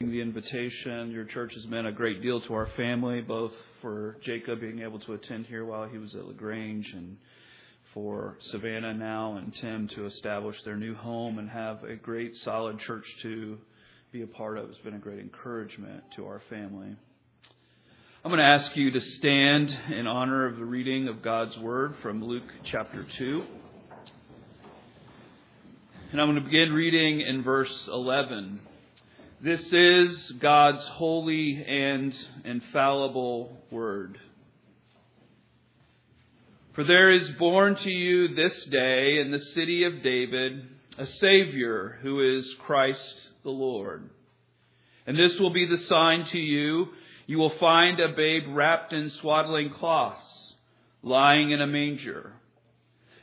the invitation. Your church has meant a great deal to our family, both for Jacob being able to attend here while he was at LaGrange and for Savannah now and Tim to establish their new home and have a great solid church to be a part of. It's been a great encouragement to our family. I'm going to ask you to stand in honor of the reading of God's Word from Luke chapter 2. And I'm going to begin reading in verse 11. This is God's holy and infallible word. For there is born to you this day in the city of David a Savior who is Christ the Lord. And this will be the sign to you. You will find a babe wrapped in swaddling cloths, lying in a manger.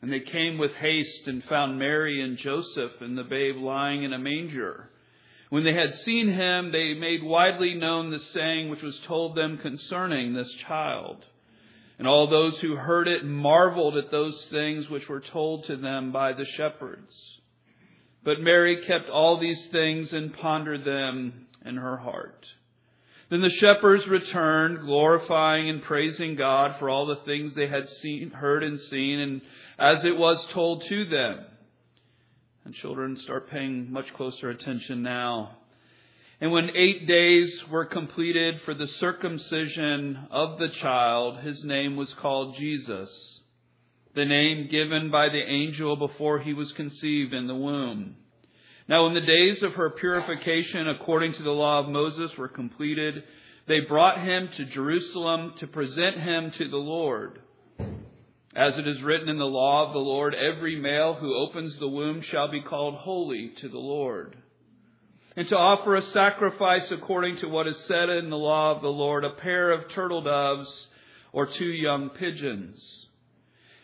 And they came with haste and found Mary and Joseph and the babe lying in a manger. When they had seen him, they made widely known the saying which was told them concerning this child. And all those who heard it marveled at those things which were told to them by the shepherds. But Mary kept all these things and pondered them in her heart. Then the shepherds returned, glorifying and praising God for all the things they had seen, heard and seen, and as it was told to them. And children start paying much closer attention now. And when eight days were completed for the circumcision of the child, his name was called Jesus, the name given by the angel before he was conceived in the womb. Now, when the days of her purification according to the law of Moses were completed, they brought him to Jerusalem to present him to the Lord. As it is written in the law of the Lord, every male who opens the womb shall be called holy to the Lord. And to offer a sacrifice according to what is said in the law of the Lord, a pair of turtle doves or two young pigeons.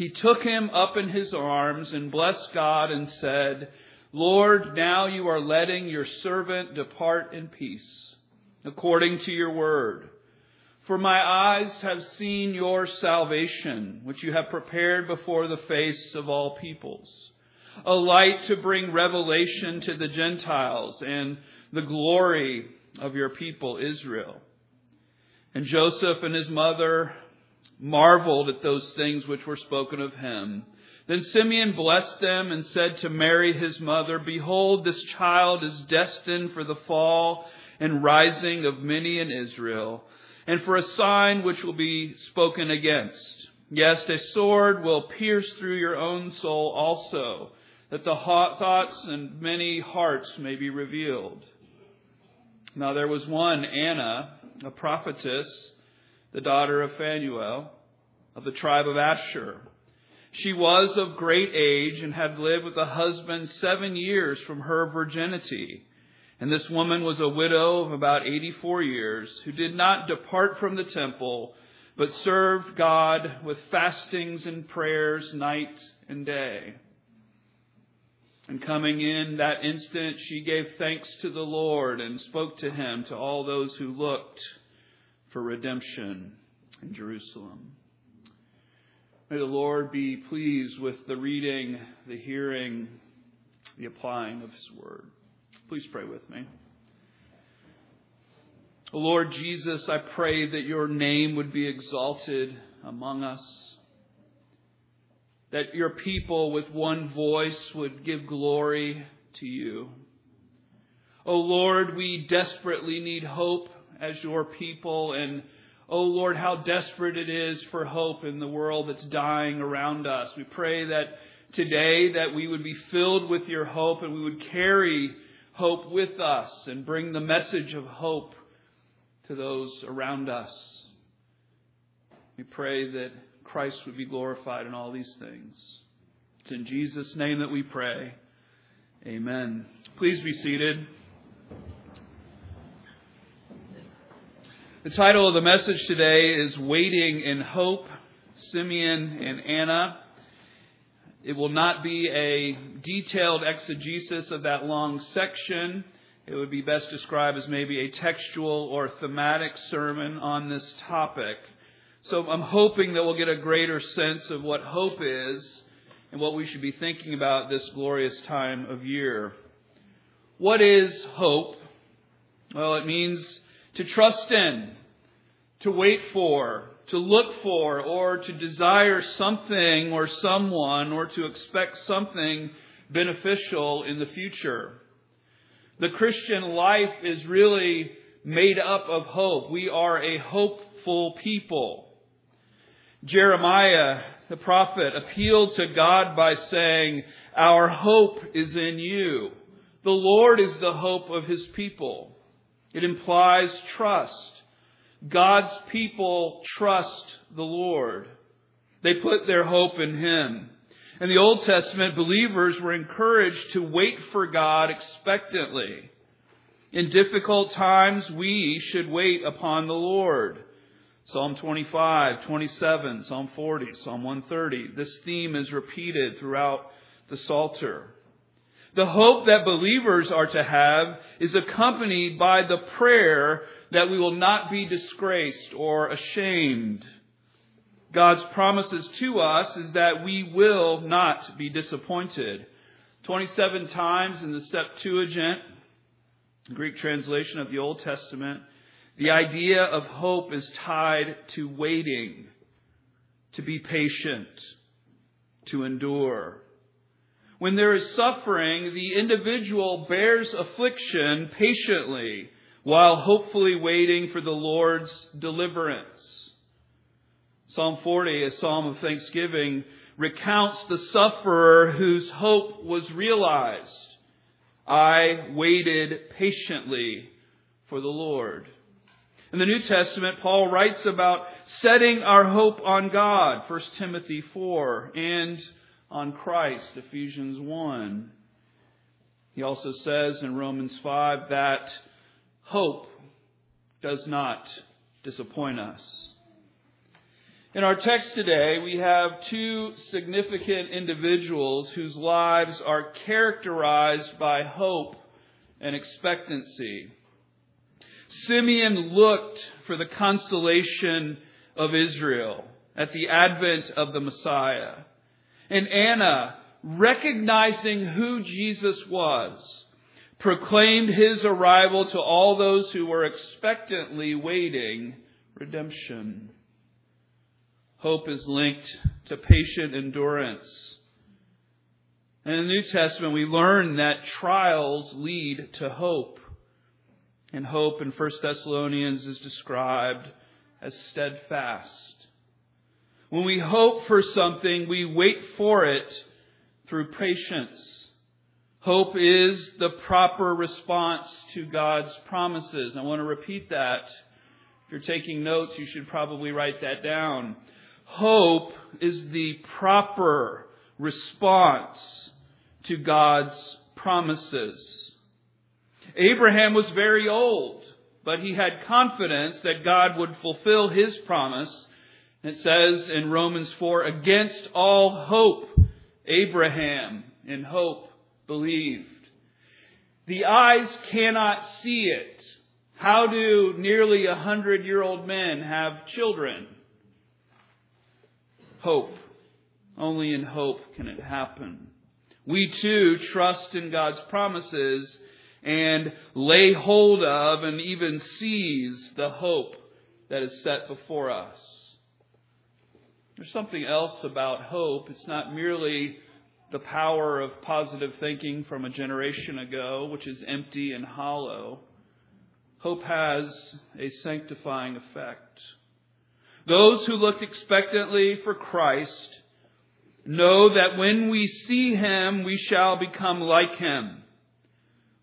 he took him up in his arms and blessed God and said, Lord, now you are letting your servant depart in peace, according to your word. For my eyes have seen your salvation, which you have prepared before the face of all peoples, a light to bring revelation to the Gentiles and the glory of your people Israel. And Joseph and his mother marveled at those things which were spoken of him. Then Simeon blessed them and said to Mary his mother, Behold, this child is destined for the fall and rising of many in Israel and for a sign which will be spoken against. Yes, a sword will pierce through your own soul also, that the thoughts and many hearts may be revealed. Now there was one, Anna, a prophetess, the daughter of Phanuel, of the tribe of Asher. She was of great age and had lived with a husband seven years from her virginity and this woman was a widow of about 84 years who did not depart from the temple, but served God with fastings and prayers night and day. And coming in that instant, she gave thanks to the Lord and spoke to him to all those who looked for redemption in Jerusalem. May the Lord be pleased with the reading, the hearing, the applying of his word. Please pray with me. O Lord Jesus, I pray that your name would be exalted among us, that your people with one voice would give glory to you. O Lord, we desperately need hope as your people, and Oh Lord, how desperate it is for hope in the world that's dying around us. We pray that today that we would be filled with your hope and we would carry hope with us and bring the message of hope to those around us. We pray that Christ would be glorified in all these things. It's in Jesus' name that we pray. Amen. Please be seated. The title of the message today is Waiting in Hope, Simeon and Anna. It will not be a detailed exegesis of that long section. It would be best described as maybe a textual or thematic sermon on this topic. So I'm hoping that we'll get a greater sense of what hope is and what we should be thinking about this glorious time of year. What is hope? Well, it means to trust in, to wait for, to look for or to desire something or someone or to expect something beneficial in the future. The Christian life is really made up of hope. We are a hopeful people. Jeremiah, the prophet, appealed to God by saying, Our hope is in you. The Lord is the hope of his people. It implies trust. God's people trust the Lord. They put their hope in Him. In the Old Testament, believers were encouraged to wait for God expectantly. In difficult times, we should wait upon the Lord. Psalm 25, 27, Psalm 40, Psalm 130. This theme is repeated throughout the Psalter. The hope that believers are to have is accompanied by the prayer that we will not be disgraced or ashamed. God's promises to us is that we will not be disappointed. 27 times in the Septuagint, Greek translation of the Old Testament, the idea of hope is tied to waiting, to be patient, to endure. When there is suffering, the individual bears affliction patiently while hopefully waiting for the Lord's deliverance. Psalm 40, a psalm of thanksgiving, recounts the sufferer whose hope was realized. I waited patiently for the Lord. In the New Testament, Paul writes about setting our hope on God, 1 Timothy 4, and on Christ, Ephesians 1. He also says in Romans 5 that hope does not disappoint us. In our text today, we have two significant individuals whose lives are characterized by hope and expectancy. Simeon looked for the consolation of Israel at the advent of the Messiah. And Anna, recognizing who Jesus was, proclaimed his arrival to all those who were expectantly waiting redemption. Hope is linked to patient endurance. In the New Testament, we learn that trials lead to hope. And hope in 1 Thessalonians is described as steadfast. When we hope for something, we wait for it through patience. Hope is the proper response to God's promises. I want to repeat that. If you're taking notes, you should probably write that down. Hope is the proper response to God's promises. Abraham was very old, but he had confidence that God would fulfill his promise. It says in Romans 4, against all hope, Abraham in hope believed. The eyes cannot see it. How do nearly a hundred year old men have children? Hope. Only in hope can it happen. We too trust in God's promises and lay hold of and even seize the hope that is set before us. There's something else about hope. It's not merely the power of positive thinking from a generation ago, which is empty and hollow, hope has a sanctifying effect. those who look expectantly for Christ, know that when we see him, we shall become like him.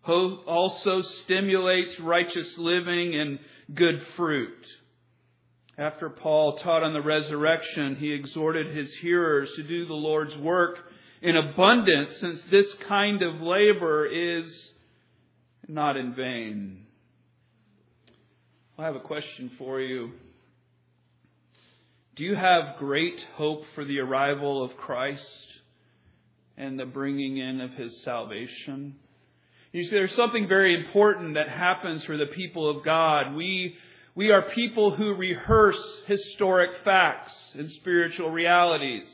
Hope also stimulates righteous living and good fruit. After Paul taught on the resurrection, he exhorted his hearers to do the Lord's work in abundance, since this kind of labor is not in vain. I have a question for you. Do you have great hope for the arrival of Christ and the bringing in of his salvation? You see, there's something very important that happens for the people of God. We, we are people who rehearse historic facts and spiritual realities.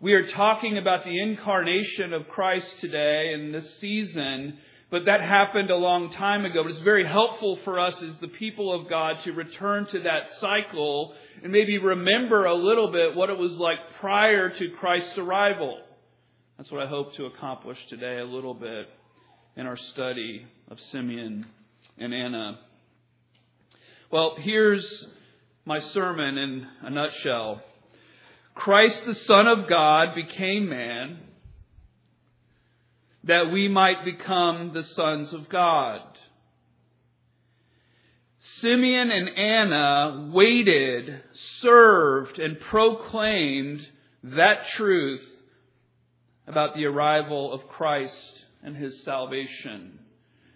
We are talking about the incarnation of Christ today in this season, but that happened a long time ago. But it's very helpful for us as the people of God to return to that cycle and maybe remember a little bit what it was like prior to Christ's arrival. That's what I hope to accomplish today a little bit in our study of Simeon and Anna. Well, here's my sermon in a nutshell. Christ, the Son of God, became man that we might become the sons of God. Simeon and Anna waited, served, and proclaimed that truth about the arrival of Christ and his salvation.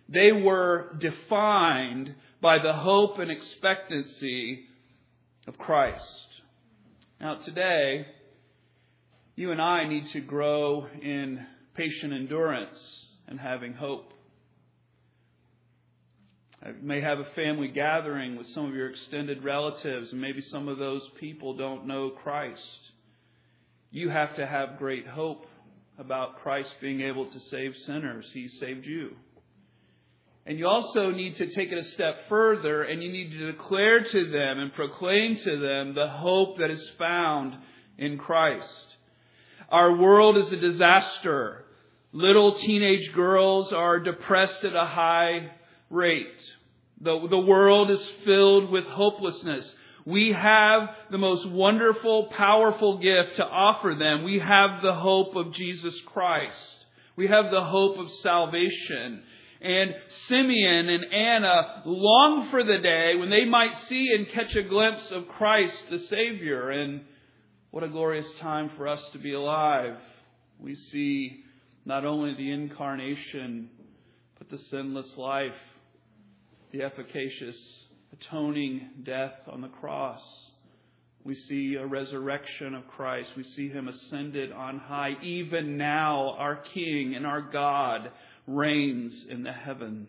They were defined by the hope and expectancy of Christ. Now, today, you and I need to grow in patient endurance and having hope. You may have a family gathering with some of your extended relatives, and maybe some of those people don't know Christ. You have to have great hope about Christ being able to save sinners. He saved you. And you also need to take it a step further and you need to declare to them and proclaim to them the hope that is found in Christ. Our world is a disaster. Little teenage girls are depressed at a high rate. The, the world is filled with hopelessness. We have the most wonderful, powerful gift to offer them. We have the hope of Jesus Christ. We have the hope of salvation. And Simeon and Anna long for the day when they might see and catch a glimpse of Christ the Savior. And what a glorious time for us to be alive. We see not only the incarnation, but the sinless life, the efficacious atoning death on the cross. We see a resurrection of Christ. We see him ascended on high. Even now, our King and our God reigns in the heavens.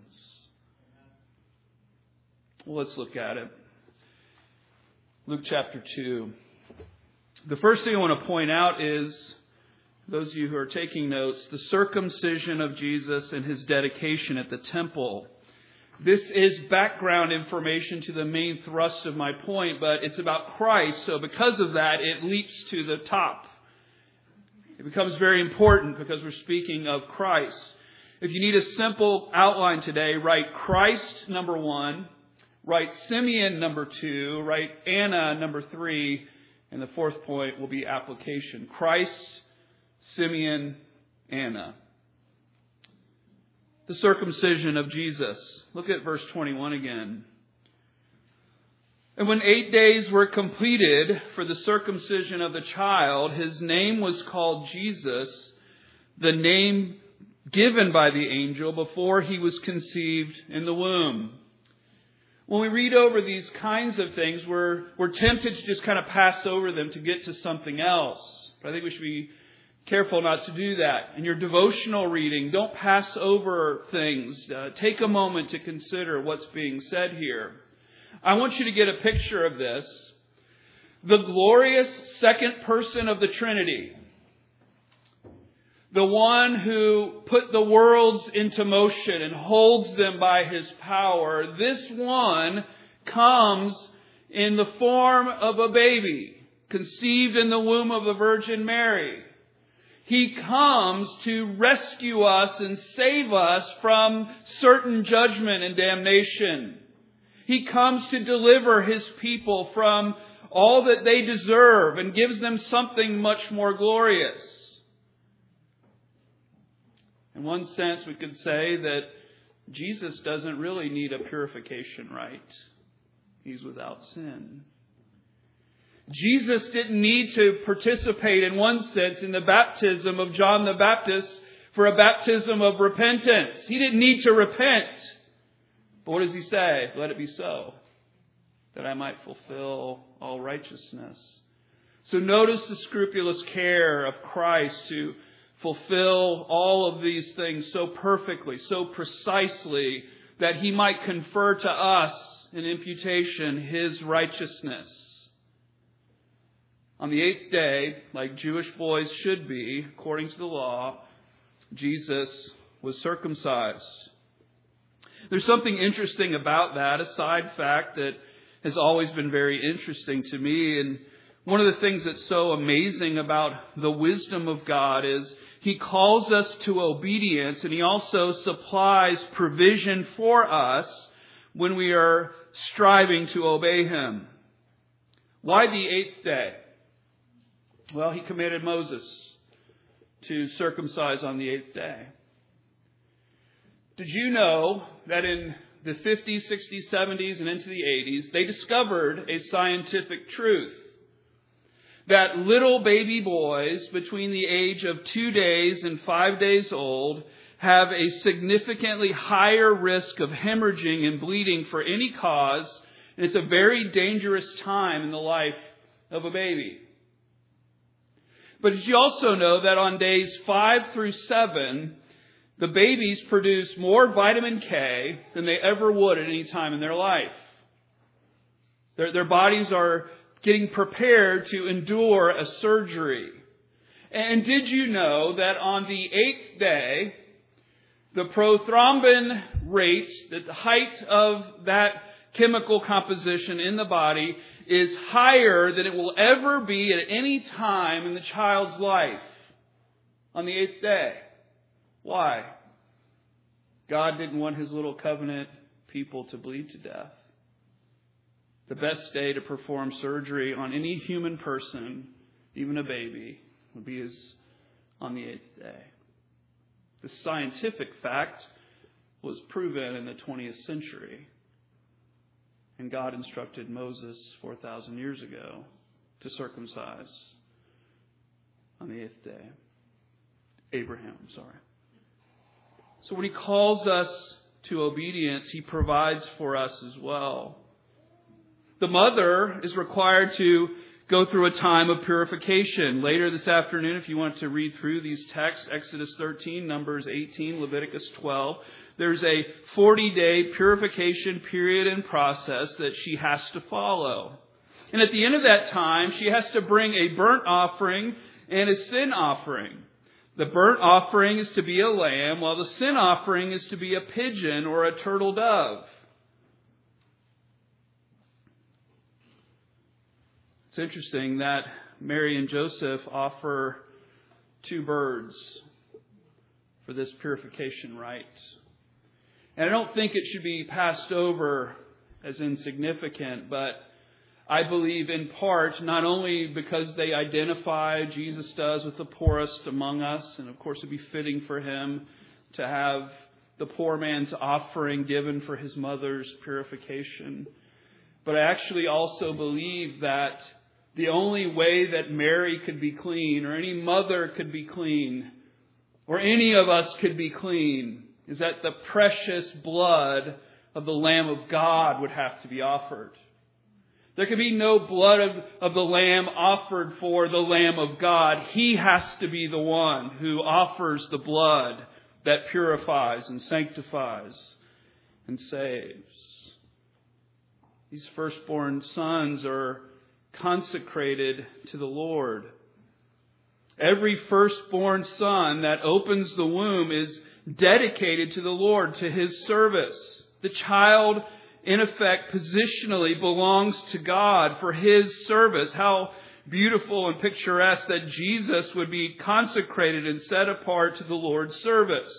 Well, let's look at it. Luke chapter 2. The first thing I want to point out is those of you who are taking notes the circumcision of Jesus and his dedication at the temple. This is background information to the main thrust of my point, but it's about Christ, so because of that, it leaps to the top. It becomes very important because we're speaking of Christ. If you need a simple outline today, write Christ number one, write Simeon number two, write Anna number three, and the fourth point will be application. Christ, Simeon, Anna the circumcision of Jesus. Look at verse 21 again. And when eight days were completed for the circumcision of the child, his name was called Jesus, the name given by the angel before he was conceived in the womb. When we read over these kinds of things, we're, we're tempted to just kind of pass over them to get to something else. But I think we should be careful not to do that. In your devotional reading, don't pass over things. Uh, take a moment to consider what's being said here. I want you to get a picture of this. The glorious second person of the Trinity, the one who put the worlds into motion and holds them by his power, this one comes in the form of a baby, conceived in the womb of the Virgin Mary. He comes to rescue us and save us from certain judgment and damnation. He comes to deliver His people from all that they deserve and gives them something much more glorious. In one sense, we could say that Jesus doesn't really need a purification rite. He's without sin. Jesus didn't need to participate in one sense in the baptism of John the Baptist for a baptism of repentance. He didn't need to repent. But what does he say? Let it be so, that I might fulfill all righteousness. So notice the scrupulous care of Christ to fulfill all of these things so perfectly, so precisely, that he might confer to us in imputation his righteousness. On the eighth day, like Jewish boys should be, according to the law, Jesus was circumcised. There's something interesting about that, a side fact that has always been very interesting to me. And one of the things that's so amazing about the wisdom of God is He calls us to obedience and He also supplies provision for us when we are striving to obey Him. Why the eighth day? Well, He commanded Moses to circumcise on the eighth day. Did you know that in the 50s, 60s, 70s, and into the 80s, they discovered a scientific truth? That little baby boys between the age of two days and five days old have a significantly higher risk of hemorrhaging and bleeding for any cause, and it's a very dangerous time in the life of a baby. But did you also know that on days five through seven, the babies produce more vitamin K than they ever would at any time in their life? Their, their bodies are getting prepared to endure a surgery. And did you know that on the eighth day, the prothrombin rate, the height of that chemical composition in the body is higher than it will ever be at any time in the child's life on the eighth day. Why? God didn't want his little covenant people to bleed to death. The best day to perform surgery on any human person, even a baby, would be is on the eighth day. The scientific fact was proven in the 20th century. And God instructed Moses 4,000 years ago to circumcise on the eighth day. Abraham, sorry. So when he calls us to obedience, he provides for us as well. The mother is required to go through a time of purification. Later this afternoon, if you want to read through these texts, Exodus 13, Numbers 18, Leviticus 12, there's a 40 day purification period and process that she has to follow. And at the end of that time, she has to bring a burnt offering and a sin offering. The burnt offering is to be a lamb, while the sin offering is to be a pigeon or a turtle dove. It's interesting that Mary and Joseph offer two birds for this purification rite. And I don't think it should be passed over as insignificant, but I believe in part not only because they identify, Jesus does, with the poorest among us, and of course it would be fitting for him to have the poor man's offering given for his mother's purification, but I actually also believe that the only way that Mary could be clean, or any mother could be clean, or any of us could be clean, is that the precious blood of the Lamb of God would have to be offered. There can be no blood of, of the Lamb offered for the Lamb of God. He has to be the one who offers the blood that purifies and sanctifies and saves. These firstborn sons are consecrated to the Lord. Every firstborn son that opens the womb is dedicated to the Lord, to His service. The child, in effect, positionally belongs to God for His service. How beautiful and picturesque that Jesus would be consecrated and set apart to the Lord's service.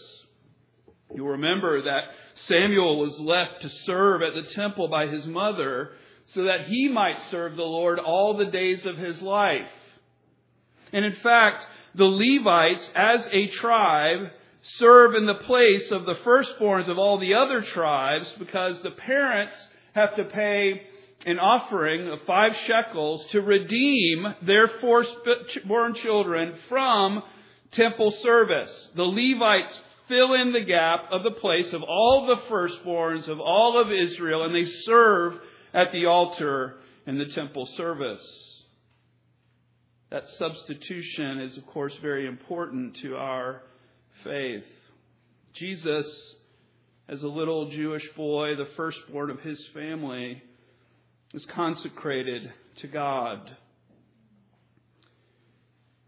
You'll remember that Samuel was left to serve at the temple by his mother so that he might serve the Lord all the days of his life. And in fact, the Levites, as a tribe, serve in the place of the firstborns of all the other tribes because the parents have to pay an offering of five shekels to redeem their firstborn children from temple service. The Levites fill in the gap of the place of all the firstborns of all of Israel, and they serve at the altar in the temple service. That substitution is, of course, very important to our faith. Jesus, as a little Jewish boy, the firstborn of his family, is consecrated to God.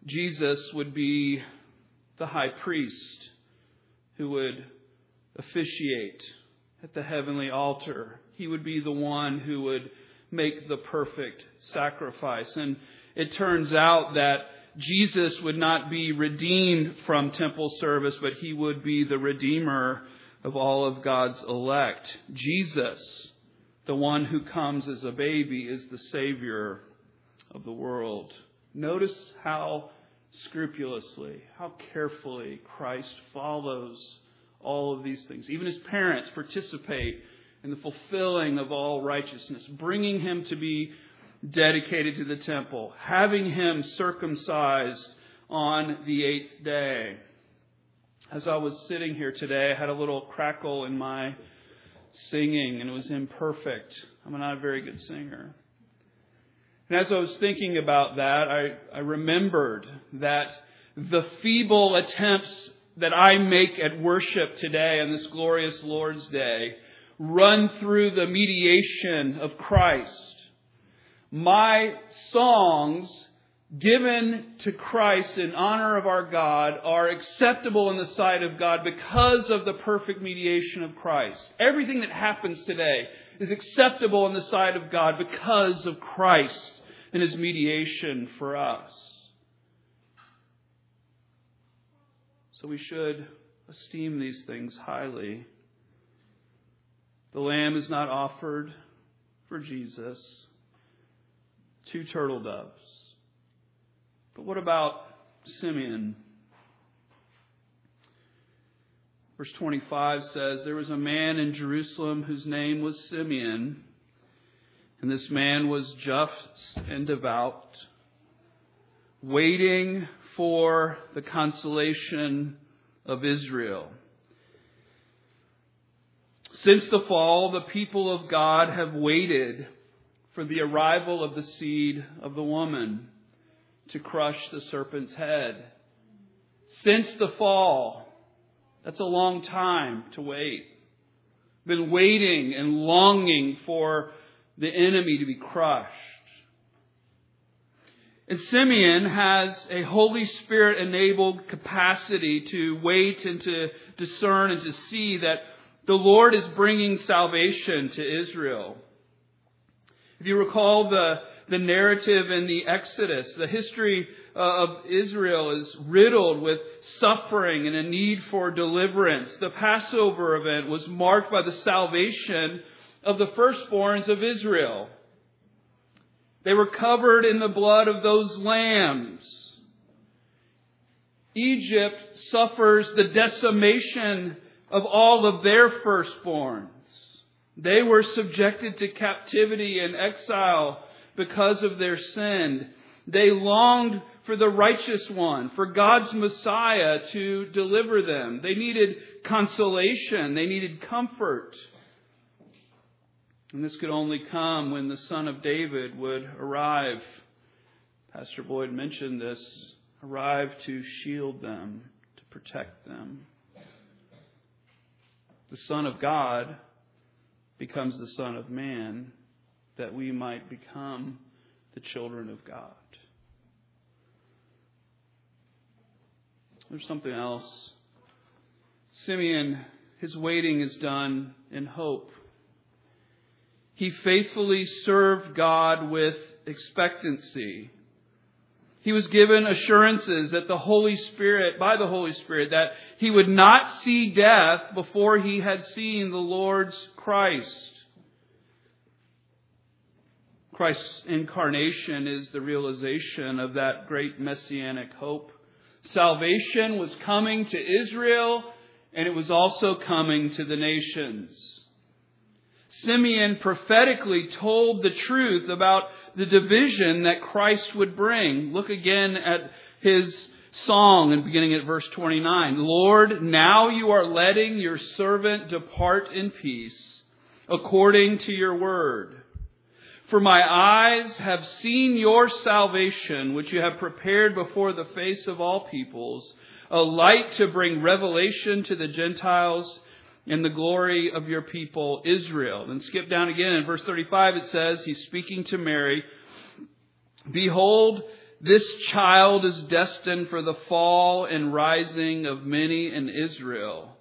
Jesus would be the high priest who would officiate at the heavenly altar. He would be the one who would make the perfect sacrifice. And it turns out that Jesus would not be redeemed from temple service, but he would be the redeemer of all of God's elect. Jesus, the one who comes as a baby, is the Savior of the world. Notice how scrupulously, how carefully Christ follows all of these things. Even his parents participate in the fulfilling of all righteousness, bringing him to be dedicated to the temple, having him circumcised on the eighth day. As I was sitting here today, I had a little crackle in my singing, and it was imperfect. I'm not a very good singer. And as I was thinking about that, I, I remembered that the feeble attempts that I make at worship today on this glorious Lord's Day run through the mediation of Christ my songs given to Christ in honor of our God are acceptable in the sight of God because of the perfect mediation of Christ. Everything that happens today is acceptable in the sight of God because of Christ and his mediation for us. So we should esteem these things highly. The lamb is not offered for Jesus two turtle doves. But what about Simeon? Verse 25 says, There was a man in Jerusalem whose name was Simeon, and this man was just and devout, waiting for the consolation of Israel. Since the fall, the people of God have waited for the arrival of the seed of the woman to crush the serpent's head. Since the fall, that's a long time to wait. Been waiting and longing for the enemy to be crushed. And Simeon has a Holy Spirit enabled capacity to wait and to discern and to see that the Lord is bringing salvation to Israel. If you recall the, the narrative in the Exodus, the history uh, of Israel is riddled with suffering and a need for deliverance. The Passover event was marked by the salvation of the firstborns of Israel. They were covered in the blood of those lambs. Egypt suffers the decimation of all of their firstborns. They were subjected to captivity and exile because of their sin. They longed for the righteous one, for God's Messiah to deliver them. They needed consolation. They needed comfort. And this could only come when the Son of David would arrive. Pastor Boyd mentioned this arrive to shield them, to protect them. The Son of God becomes the Son of Man that we might become the children of God. There's something else. Simeon, his waiting is done in hope. He faithfully served God with expectancy. He was given assurances that the Holy Spirit, by the Holy Spirit, that he would not see death before he had seen the Lord's Christ. Christ's incarnation is the realization of that great messianic hope. Salvation was coming to Israel, and it was also coming to the nations. Simeon prophetically told the truth about the division that Christ would bring. Look again at his song and beginning at verse 29. Lord, now you are letting your servant depart in peace according to your word. For my eyes have seen your salvation, which you have prepared before the face of all peoples, a light to bring revelation to the Gentiles and the glory of your people Israel. Then skip down again in verse 35 it says, He's speaking to Mary, Behold, this child is destined for the fall and rising of many in Israel,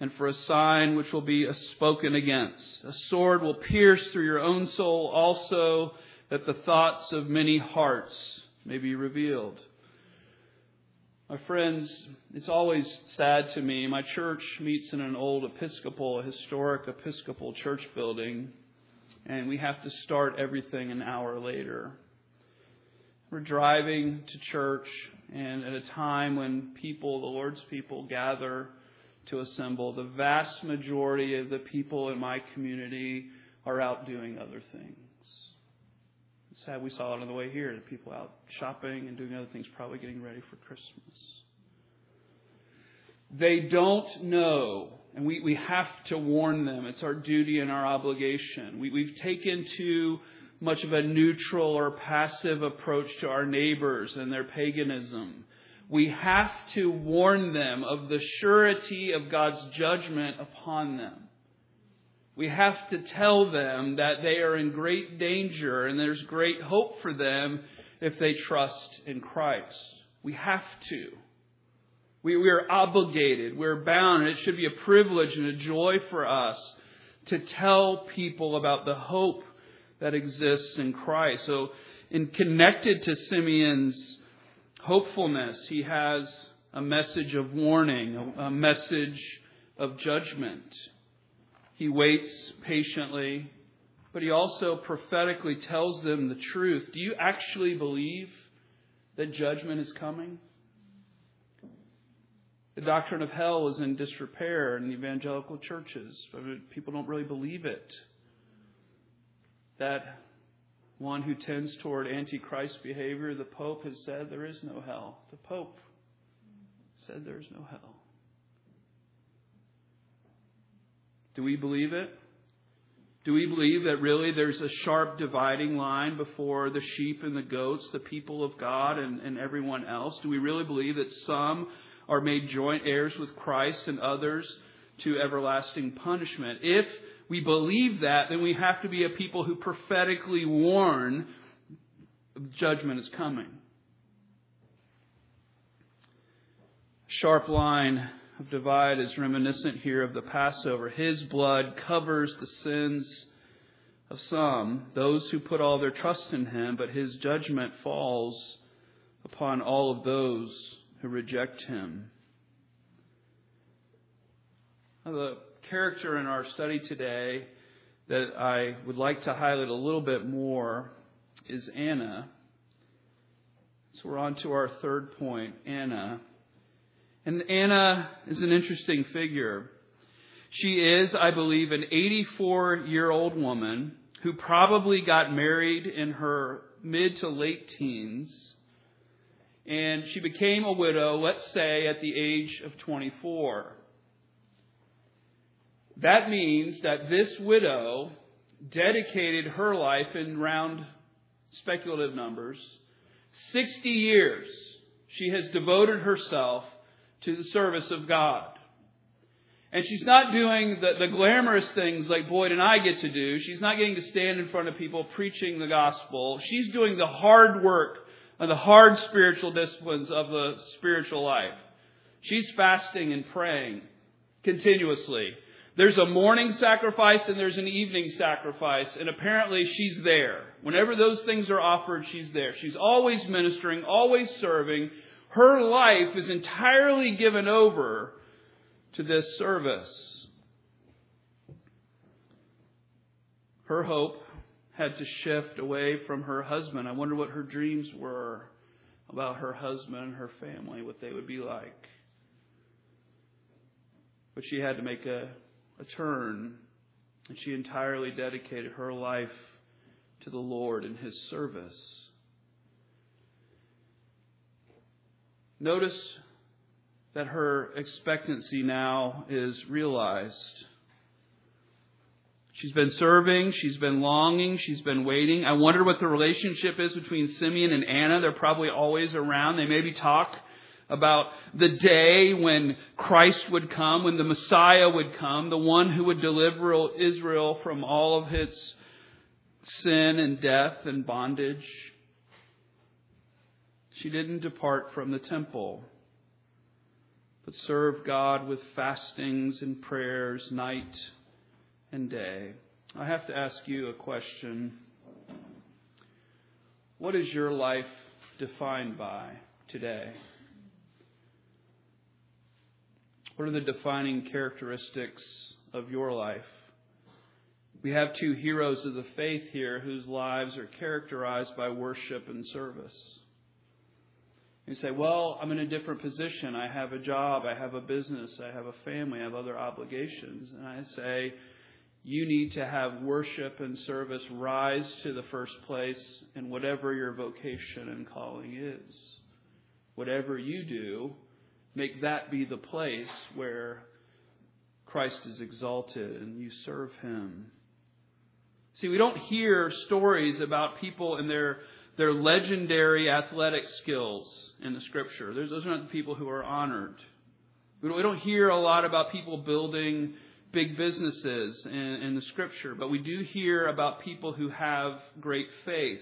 and for a sign which will be spoken against. A sword will pierce through your own soul also, that the thoughts of many hearts may be revealed. My friends, it's always sad to me. My church meets in an old Episcopal, historic Episcopal church building, and we have to start everything an hour later. We're driving to church, and at a time when people, the Lord's people, gather to assemble, the vast majority of the people in my community are out doing other things. Sad we saw it on the way here. The people out shopping and doing other things, probably getting ready for Christmas. They don't know, and we, we have to warn them. It's our duty and our obligation. We, we've taken too much of a neutral or passive approach to our neighbors and their paganism. We have to warn them of the surety of God's judgment upon them. We have to tell them that they are in great danger and there's great hope for them if they trust in Christ. We have to. We, we are obligated. We're bound. And it should be a privilege and a joy for us to tell people about the hope that exists in Christ. So, in connected to Simeon's hopefulness, he has a message of warning, a message of judgment. He waits patiently, but he also prophetically tells them the truth. Do you actually believe that judgment is coming? The doctrine of hell is in disrepair in evangelical churches. People don't really believe it that one who tends toward antichrist behavior, the Pope has said there is no hell. The Pope said there is no hell. Do we believe it? Do we believe that really there's a sharp dividing line before the sheep and the goats, the people of God, and, and everyone else? Do we really believe that some are made joint heirs with Christ and others to everlasting punishment? If we believe that, then we have to be a people who prophetically warn judgment is coming. Sharp line of divide is reminiscent here of the Passover. His blood covers the sins of some, those who put all their trust in him, but his judgment falls upon all of those who reject him. The character in our study today that I would like to highlight a little bit more is Anna. So we're on to our third point, Anna. And Anna is an interesting figure. She is, I believe, an 84 year old woman who probably got married in her mid to late teens. And she became a widow, let's say, at the age of 24. That means that this widow dedicated her life in round speculative numbers 60 years she has devoted herself to the service of God. And she's not doing the, the glamorous things like Boyd and I get to do. She's not getting to stand in front of people preaching the gospel. She's doing the hard work and the hard spiritual disciplines of the spiritual life. She's fasting and praying continuously. There's a morning sacrifice and there's an evening sacrifice, and apparently she's there. Whenever those things are offered, she's there. She's always ministering, always serving. Her life is entirely given over to this service. Her hope had to shift away from her husband. I wonder what her dreams were about her husband and her family, what they would be like. But she had to make a, a turn, and she entirely dedicated her life to the Lord and His service. Notice that her expectancy now is realized. She's been serving, she's been longing, she's been waiting. I wonder what the relationship is between Simeon and Anna. They're probably always around. They maybe talk about the day when Christ would come, when the Messiah would come, the one who would deliver Israel from all of its sin and death and bondage. She didn't depart from the temple, but served God with fastings and prayers night and day. I have to ask you a question. What is your life defined by today? What are the defining characteristics of your life? We have two heroes of the faith here whose lives are characterized by worship and service. You say, Well, I'm in a different position. I have a job, I have a business, I have a family, I have other obligations. And I say, you need to have worship and service rise to the first place in whatever your vocation and calling is. Whatever you do, make that be the place where Christ is exalted and you serve Him. See, we don't hear stories about people and their, their legendary athletic skills in the Scripture. Those are not the people who are honored. We don't, hear a lot about people building big businesses in, the scripture, but we do hear about people who have great faith.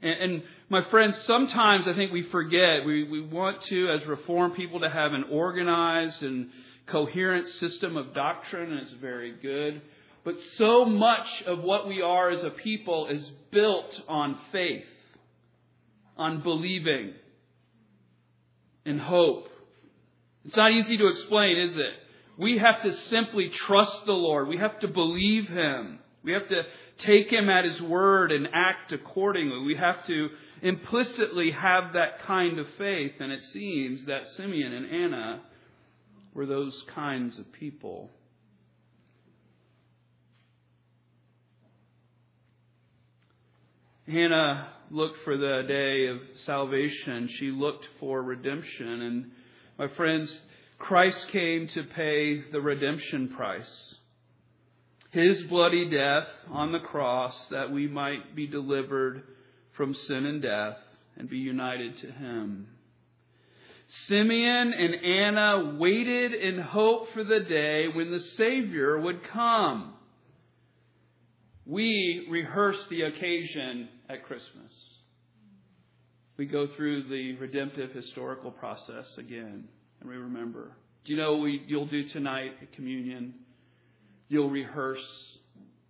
And, and, my friends, sometimes I think we forget. We, we want to, as Reformed people, to have an organized and coherent system of doctrine, and it's very good. But so much of what we are as a people is built on faith, on believing, and hope. It's not easy to explain, is it? We have to simply trust the Lord. We have to believe Him. We have to take Him at His word and act accordingly. We have to implicitly have that kind of faith. And it seems that Simeon and Anna were those kinds of people. Hannah looked for the day of salvation. She looked for redemption. And my friends, Christ came to pay the redemption price. His bloody death on the cross that we might be delivered from sin and death and be united to Him. Simeon and Anna waited in hope for the day when the Savior would come. We rehearse the occasion at Christmas. We go through the redemptive historical process again and we remember. Do you know what you'll do tonight at communion? You'll rehearse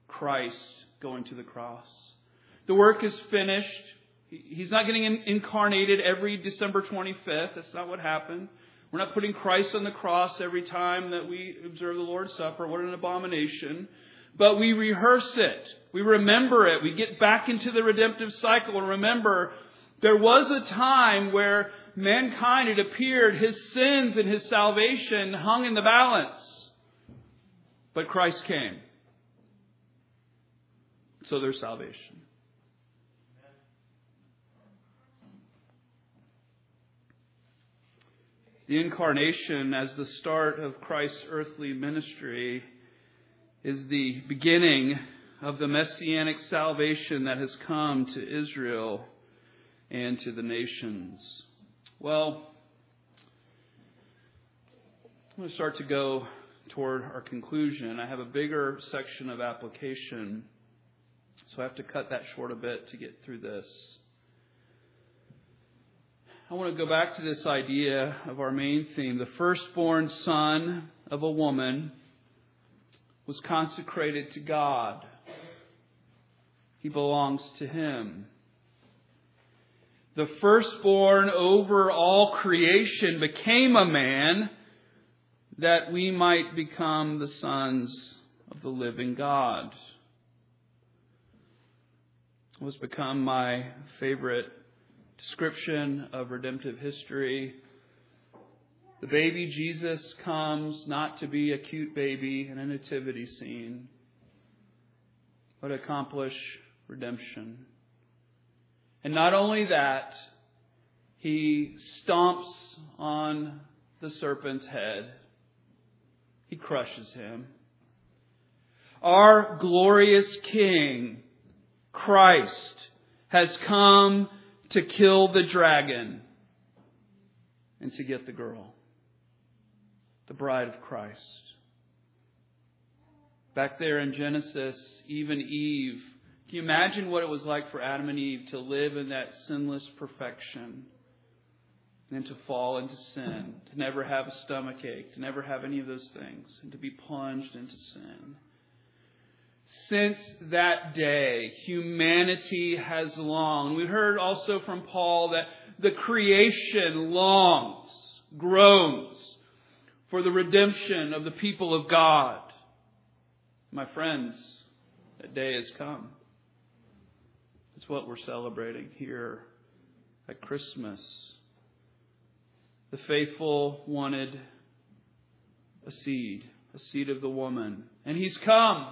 Christ going to the cross. The work is finished. He's not getting incarnated every December 25th. That's not what happened. We're not putting Christ on the cross every time that we observe the Lord's Supper. What an abomination. But we rehearse it. We remember it. We get back into the redemptive cycle and remember there was a time where mankind, it appeared, his sins and his salvation hung in the balance. But Christ came. So there's salvation. The incarnation, as the start of Christ's earthly ministry, is the beginning of the messianic salvation that has come to Israel and to the nations. Well, I'm going to start to go toward our conclusion. I have a bigger section of application, so I have to cut that short a bit to get through this. I want to go back to this idea of our main theme. The firstborn son of a woman was consecrated to God. He belongs to Him the firstborn over all creation, became a man that we might become the sons of the living God. was become my favorite description of redemptive history. The baby Jesus comes not to be a cute baby in a nativity scene, but accomplish redemption. And not only that, he stomps on the serpent's head. He crushes him. Our glorious King, Christ, has come to kill the dragon and to get the girl, the bride of Christ. Back there in Genesis, even Eve, can you imagine what it was like for Adam and Eve to live in that sinless perfection? and to fall into sin, to never have a stomach ache, to never have any of those things, and to be plunged into sin. Since that day, humanity has longed. We heard also from Paul that the creation longs, groans for the redemption of the people of God. My friends, that day has come. It's what we're celebrating here at Christmas. The faithful wanted a seed, a seed of the woman. And he's come.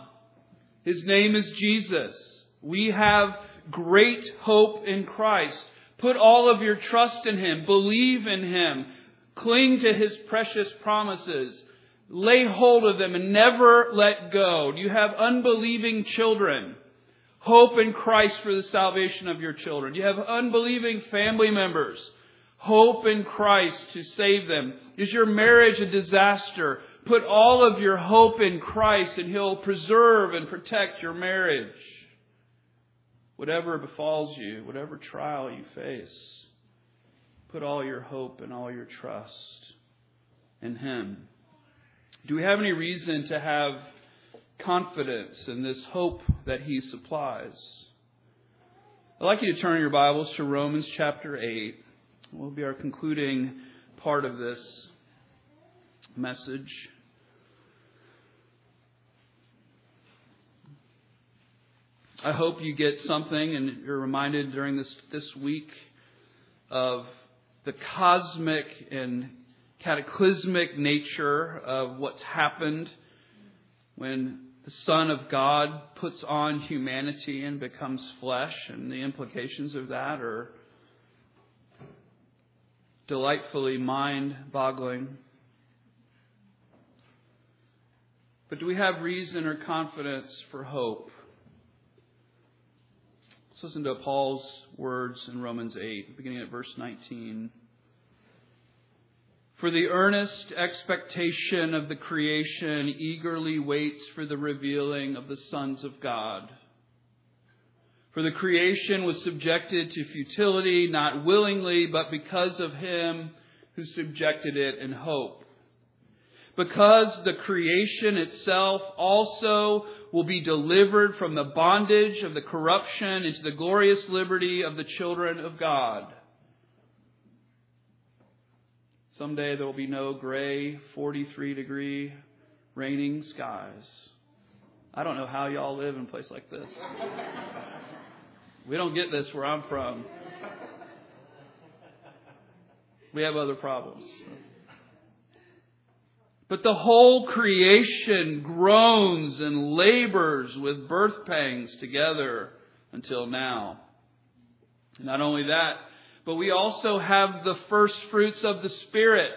His name is Jesus. We have great hope in Christ. Put all of your trust in him. Believe in him. Cling to his precious promises. Lay hold of them and never let go. Do you have unbelieving children? Hope in Christ for the salvation of your children. You have unbelieving family members? Hope in Christ to save them. Is your marriage a disaster? Put all of your hope in Christ and He'll preserve and protect your marriage. Whatever befalls you, whatever trial you face, put all your hope and all your trust in Him. Do we have any reason to have confidence in this hope that He supplies? I'd like you to turn your Bibles to Romans chapter 8 will be our concluding part of this message. I hope you get something and you're reminded during this, this week of the cosmic and cataclysmic nature of what's happened when the Son of God puts on humanity and becomes flesh, and the implications of that are delightfully mind boggling. But do we have reason or confidence for hope? Let's listen to Paul's words in Romans 8, beginning at verse 19. For the earnest expectation of the creation eagerly waits for the revealing of the sons of God. For the creation was subjected to futility, not willingly, but because of him who subjected it in hope. Because the creation itself also will be delivered from the bondage of the corruption into the glorious liberty of the children of God. Someday there will be no gray, 43 degree, raining skies. I don't know how y'all live in a place like this. We don't get this where I'm from. We have other problems. But the whole creation groans and labors with birth pangs together until now. Not only that, but we also have the first fruits of the Spirit.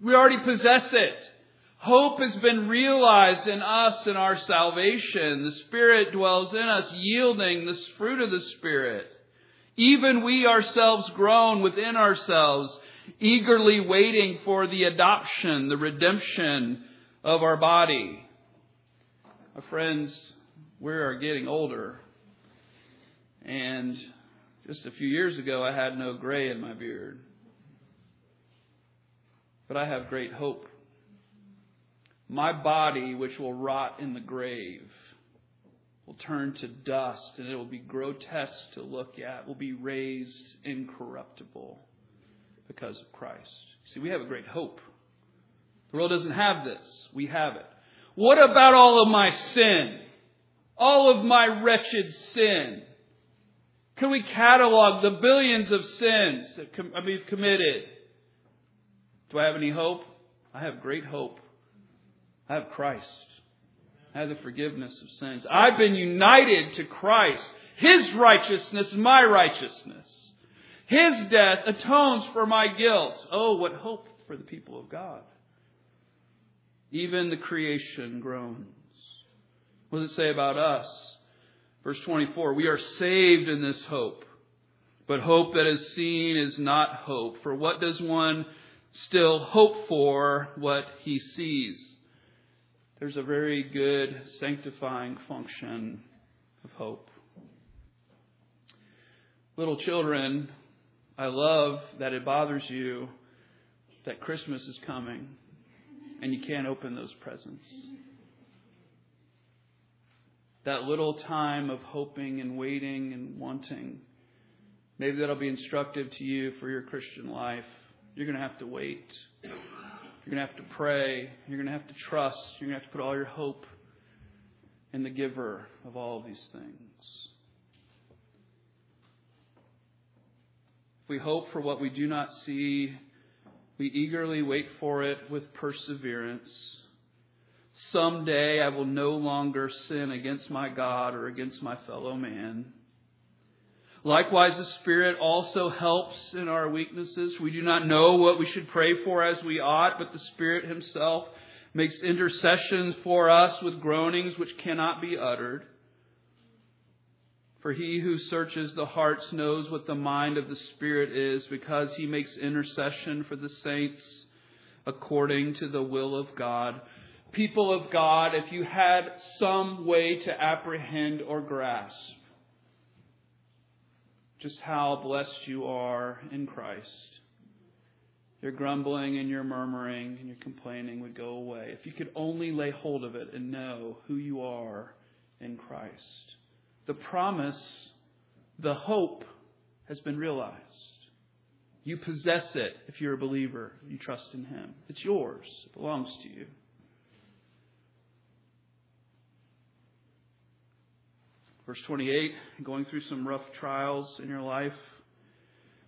We already possess it. Hope has been realized in us in our salvation. The Spirit dwells in us, yielding this fruit of the Spirit. Even we ourselves groan within ourselves, eagerly waiting for the adoption, the redemption of our body. My friends, we are getting older. And just a few years ago, I had no gray in my beard. But I have great hope my body, which will rot in the grave, will turn to dust and it will be grotesque to look at, will be raised incorruptible because of Christ. See, we have a great hope. The world doesn't have this. We have it. What about all of my sin? All of my wretched sin? Can we catalog the billions of sins that uh, we've committed? Do I have any hope? I have great hope. I have Christ. I have the forgiveness of sins. I've been united to Christ. His righteousness, my righteousness. His death atones for my guilt. Oh, what hope for the people of God. Even the creation groans. What does it say about us? Verse 24, we are saved in this hope. But hope that is seen is not hope. For what does one still hope for what he sees? There's a very good sanctifying function of hope. Little children, I love that it bothers you that Christmas is coming and you can't open those presents that little time of hoping and waiting and wanting. Maybe that'll be instructive to you for your Christian life. You're going to have to wait. You're going to have to pray. You're going to have to trust. You're going to have to put all your hope in the giver of all of these things. We hope for what we do not see, we eagerly wait for it with perseverance. Someday I will no longer sin against my God or against my fellow man. Likewise, the Spirit also helps in our weaknesses. We do not know what we should pray for as we ought, but the Spirit Himself makes intercessions for us with groanings which cannot be uttered. For he who searches the hearts knows what the mind of the Spirit is, because he makes intercession for the saints according to the will of God people of God, if you had some way to apprehend or grasp just how blessed you are in Christ, your grumbling and your murmuring and your complaining would go away. If you could only lay hold of it and know who you are in Christ. The promise, the hope has been realized. You possess it if you're a believer. You trust in Him. It's yours. It belongs to you. Verse 28, going through some rough trials in your life,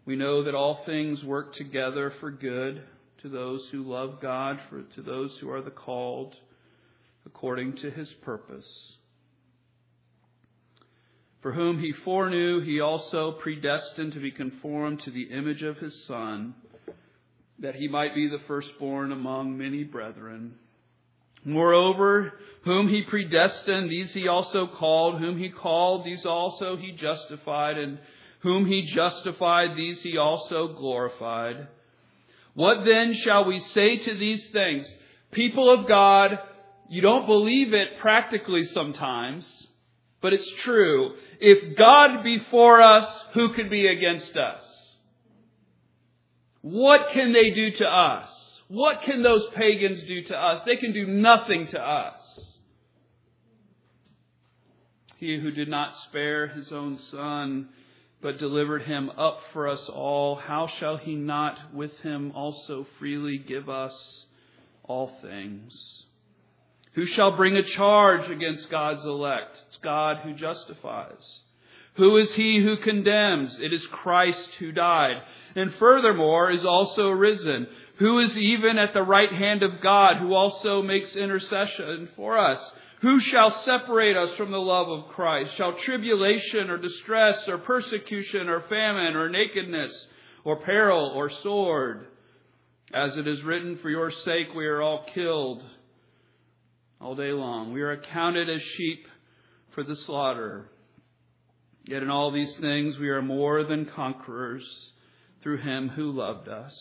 we know that all things work together for good to those who love God, for, to those who are the called according to his purpose. For whom he foreknew, he also predestined to be conformed to the image of his Son, that he might be the firstborn among many brethren. Moreover, whom he predestined, these he also called. Whom he called, these also he justified. And whom he justified, these he also glorified. What then shall we say to these things? People of God, you don't believe it practically sometimes, but it's true. If God be for us, who could be against us? What can they do to us? What can those pagans do to us? They can do nothing to us. He who did not spare his own son, but delivered him up for us all, how shall he not with him also freely give us all things? Who shall bring a charge against God's elect? It's God who justifies. Who is he who condemns? It is Christ who died, and furthermore is also risen who is even at the right hand of God, who also makes intercession for us. Who shall separate us from the love of Christ? Shall tribulation or distress or persecution or famine or nakedness or peril or sword? As it is written, for your sake we are all killed all day long. We are accounted as sheep for the slaughter. Yet in all these things we are more than conquerors through him who loved us.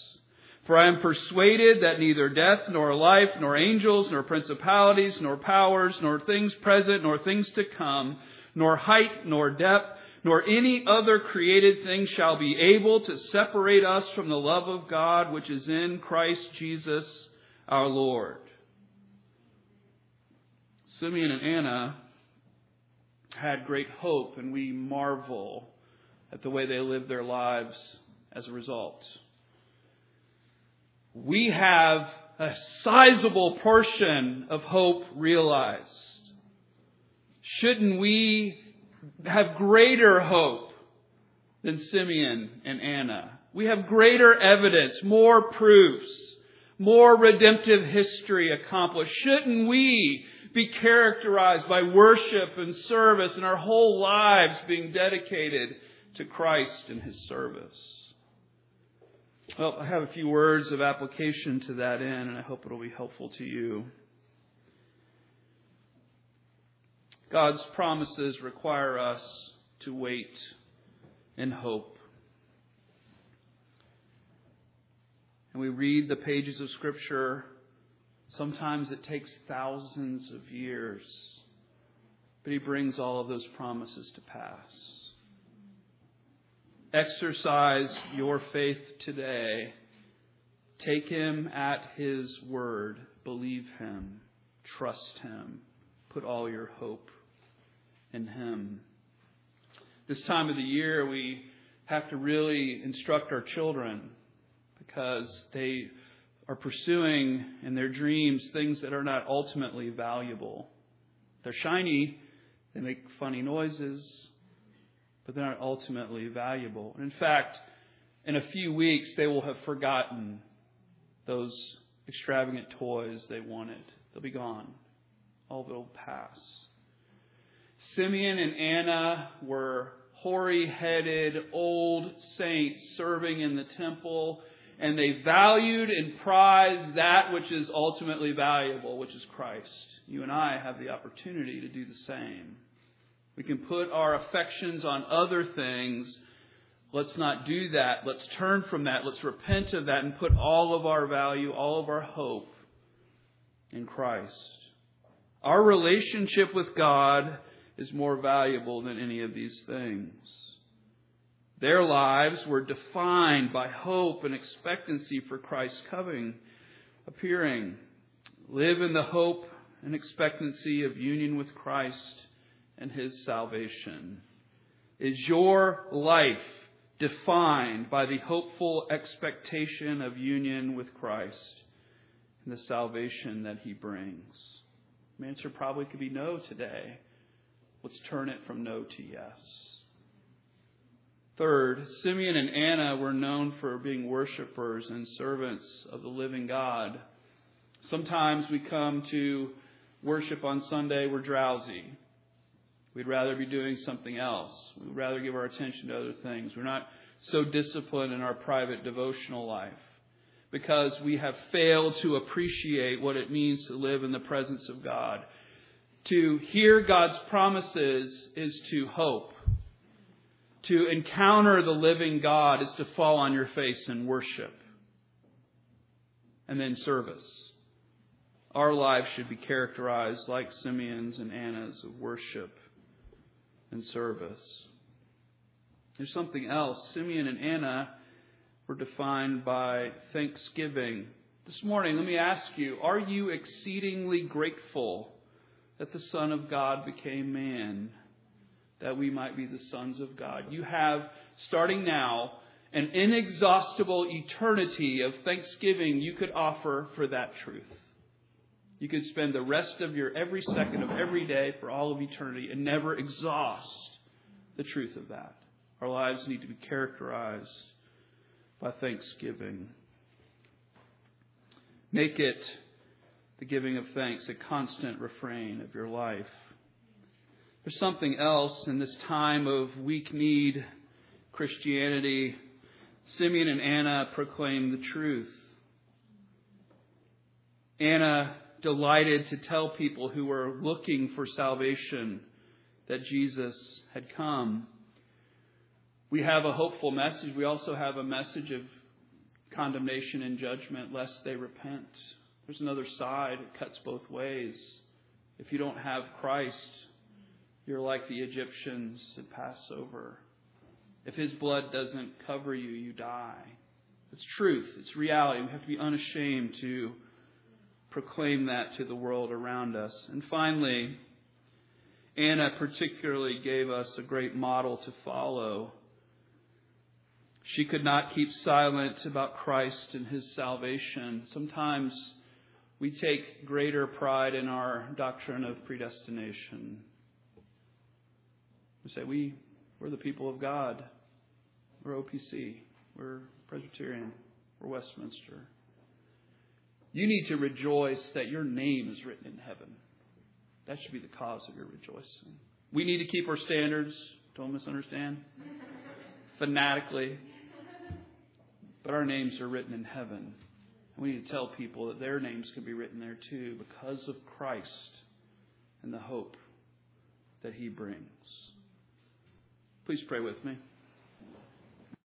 For I am persuaded that neither death, nor life, nor angels, nor principalities, nor powers, nor things present, nor things to come, nor height, nor depth, nor any other created thing shall be able to separate us from the love of God which is in Christ Jesus our Lord. Simeon and Anna had great hope, and we marvel at the way they lived their lives as a result we have a sizable portion of hope realized. Shouldn't we have greater hope than Simeon and Anna. We have greater evidence, more proofs, more redemptive history accomplished. Shouldn't we be characterized by worship and service and our whole lives being dedicated to Christ and His service? Well, I have a few words of application to that end, and I hope it'll be helpful to you. God's promises require us to wait and hope. And we read the pages of Scripture. Sometimes it takes thousands of years, but He brings all of those promises to pass. Exercise your faith today. Take Him at His word. Believe Him. Trust Him. Put all your hope in Him. This time of the year, we have to really instruct our children because they are pursuing in their dreams things that are not ultimately valuable. They're shiny, they make funny noises, but they're not ultimately valuable. And in fact, in a few weeks, they will have forgotten those extravagant toys they wanted. They'll be gone. All will pass. Simeon and Anna were hoary headed old saints serving in the temple, and they valued and prized that which is ultimately valuable, which is Christ. You and I have the opportunity to do the same. We can put our affections on other things. Let's not do that. Let's turn from that. Let's repent of that and put all of our value, all of our hope in Christ. Our relationship with God is more valuable than any of these things. Their lives were defined by hope and expectancy for Christ's coming, appearing. Live in the hope and expectancy of union with Christ and his salvation. Is your life defined by the hopeful expectation of union with Christ and the salvation that he brings? The answer probably could be no today. Let's turn it from no to yes. Third, Simeon and Anna were known for being worshipers and servants of the living God. Sometimes we come to worship on Sunday, we're drowsy. We'd rather be doing something else. We'd rather give our attention to other things. We're not so disciplined in our private devotional life because we have failed to appreciate what it means to live in the presence of God. To hear God's promises is to hope. To encounter the living God is to fall on your face and worship. And then service. Our lives should be characterized like Simeon's and Anna's of worship and service. There's something else. Simeon and Anna were defined by thanksgiving. This morning, let me ask you are you exceedingly grateful that the Son of God became man, that we might be the sons of God. You have, starting now, an inexhaustible eternity of thanksgiving you could offer for that truth. You could spend the rest of your every second of every day for all of eternity and never exhaust the truth of that. Our lives need to be characterized by thanksgiving. Make it the giving of thanks a constant refrain of your life. There's something else in this time of weak kneed Christianity. Simeon and Anna proclaim the truth. Anna delighted to tell people who were looking for salvation that Jesus had come. We have a hopeful message. We also have a message of condemnation and judgment lest they repent. There's another side. It cuts both ways. If you don't have Christ, you're like the Egyptians at Passover. If his blood doesn't cover you, you die. It's truth. It's reality. We have to be unashamed to proclaim that to the world around us. And finally, Anna particularly gave us a great model to follow. She could not keep silent about Christ and his salvation. Sometimes we take greater pride in our doctrine of predestination. We say, we, we're the people of God. We're OPC. We're Presbyterian. We're Westminster. You need to rejoice that your name is written in heaven. That should be the cause of your rejoicing. We need to keep our standards. Don't misunderstand. Fanatically. But our names are written in heaven. And we need to tell people that their names can be written there too because of Christ and the hope that he brings. Please pray with me.